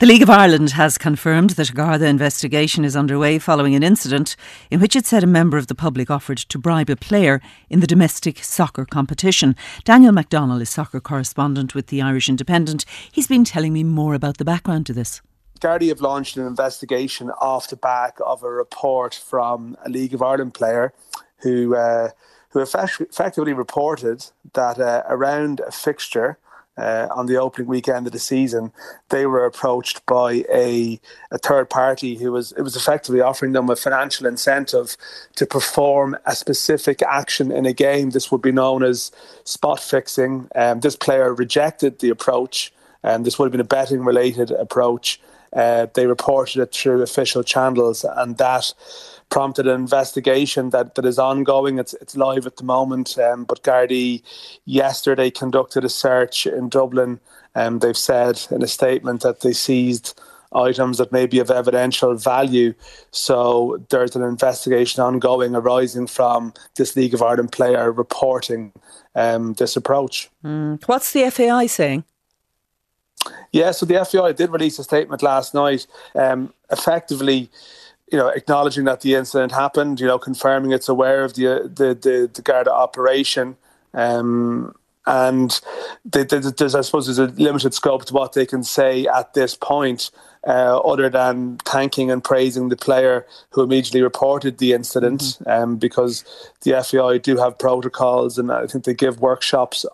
The League of Ireland has confirmed that a Garda investigation is underway following an incident in which it said a member of the public offered to bribe a player in the domestic soccer competition. Daniel McDonnell is soccer correspondent with the Irish Independent. He's been telling me more about the background to this. Gardaí have launched an investigation off the back of a report from a League of Ireland player who uh, who effectively reported that uh, around a fixture uh, on the opening weekend of the season, they were approached by a, a third party who was it was effectively offering them a financial incentive to perform a specific action in a game. This would be known as spot fixing. Um, this player rejected the approach, and this would have been a betting related approach. Uh, they reported it through official channels, and that prompted an investigation that, that is ongoing. It's it's live at the moment. Um, but Gardaí yesterday conducted a search in Dublin. Um, they've said in a statement that they seized items that may be of evidential value. So there's an investigation ongoing arising from this League of Ireland player reporting um, this approach. Mm. What's the FAI saying? Yeah, so the FAI did release a statement last night, um, effectively you know, acknowledging that the incident happened, you know, confirming it's aware of the the the, the Garda operation, um, and there's I suppose there's a limited scope to what they can say at this point, uh, other than thanking and praising the player who immediately reported the incident, mm-hmm. um, because the FAI do have protocols and I think they give workshops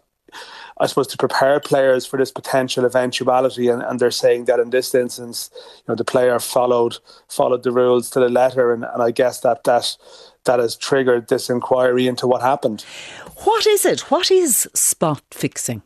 I suppose, to prepare players for this potential eventuality. And, and they're saying that in this instance, you know, the player followed followed the rules to the letter, and, and I guess that that that has triggered this inquiry into what happened. What is it? What is spot fixing?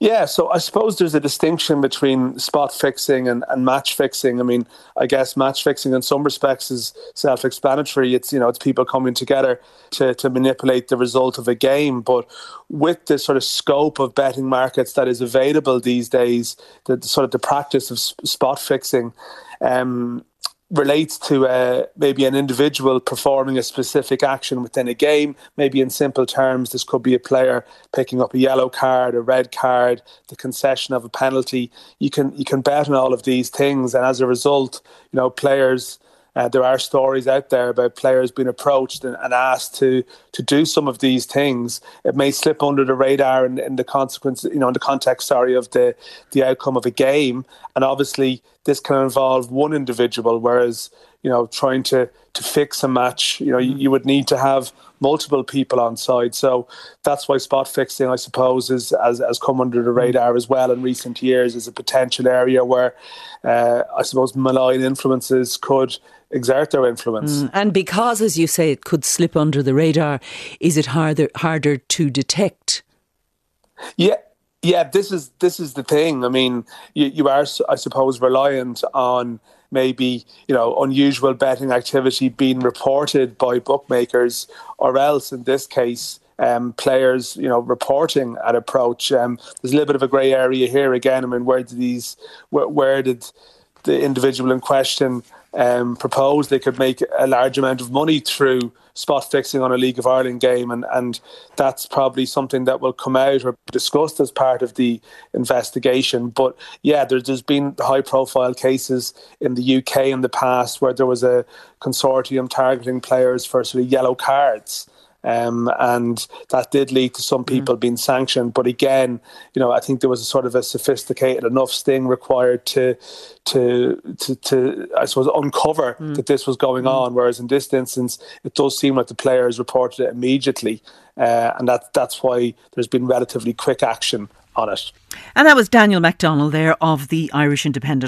Yeah, so I suppose there's a distinction between spot fixing and, and match fixing. I mean, I guess match fixing in some respects is self explanatory. It's you know, it's people coming together to, to manipulate the result of a game. But with the sort of scope of betting markets that is available these days, the, the sort of the practice of spot fixing, um, relates to uh, maybe an individual performing a specific action within a game. Maybe in simple terms, this could be a player picking up a yellow card, a red card, the concession of a penalty. You can you can bet on all of these things, and as a result, you know players uh, there are stories out there about players being approached and, and, asked to to do some of these things. It may slip under the radar in, in the consequence, you know, in the context, sorry, of the the outcome of a game. And obviously, this can involve one individual, whereas you know, trying to to fix a match, you know, you, you, would need to have multiple people on side. So that's why spot fixing, I suppose, is has, has come under the radar as well in recent years as a potential area where uh, I suppose malign influences could exert their influence. Mm. And because, as you say, it could slip under the radar, is it harder harder to detect? Yeah, yeah. This is this is the thing. I mean, you, you are, I suppose, reliant on maybe you know unusual betting activity being reported by bookmakers, or else in this case. Um, players, you know, reporting at approach. Um, there's a little bit of a grey area here again. I mean, where did these, where, where did the individual in question um, proposed they could make a large amount of money through spot fixing on a League of Ireland game, and, and that's probably something that will come out or discussed as part of the investigation. But yeah, there, there's been high profile cases in the UK in the past where there was a consortium targeting players for sort of yellow cards. Um, and that did lead to some mm. people mm. being sanctioned. But again, you know, I think there was a sort of a sophisticated enough sting required to, to, to, to I suppose, uncover mm. that this was going mm. on. Whereas in this instance, it does seem like the players reported it immediately, uh, and that that's why there's been relatively quick action on it. And that was Daniel McDonnell there of the Irish Independent.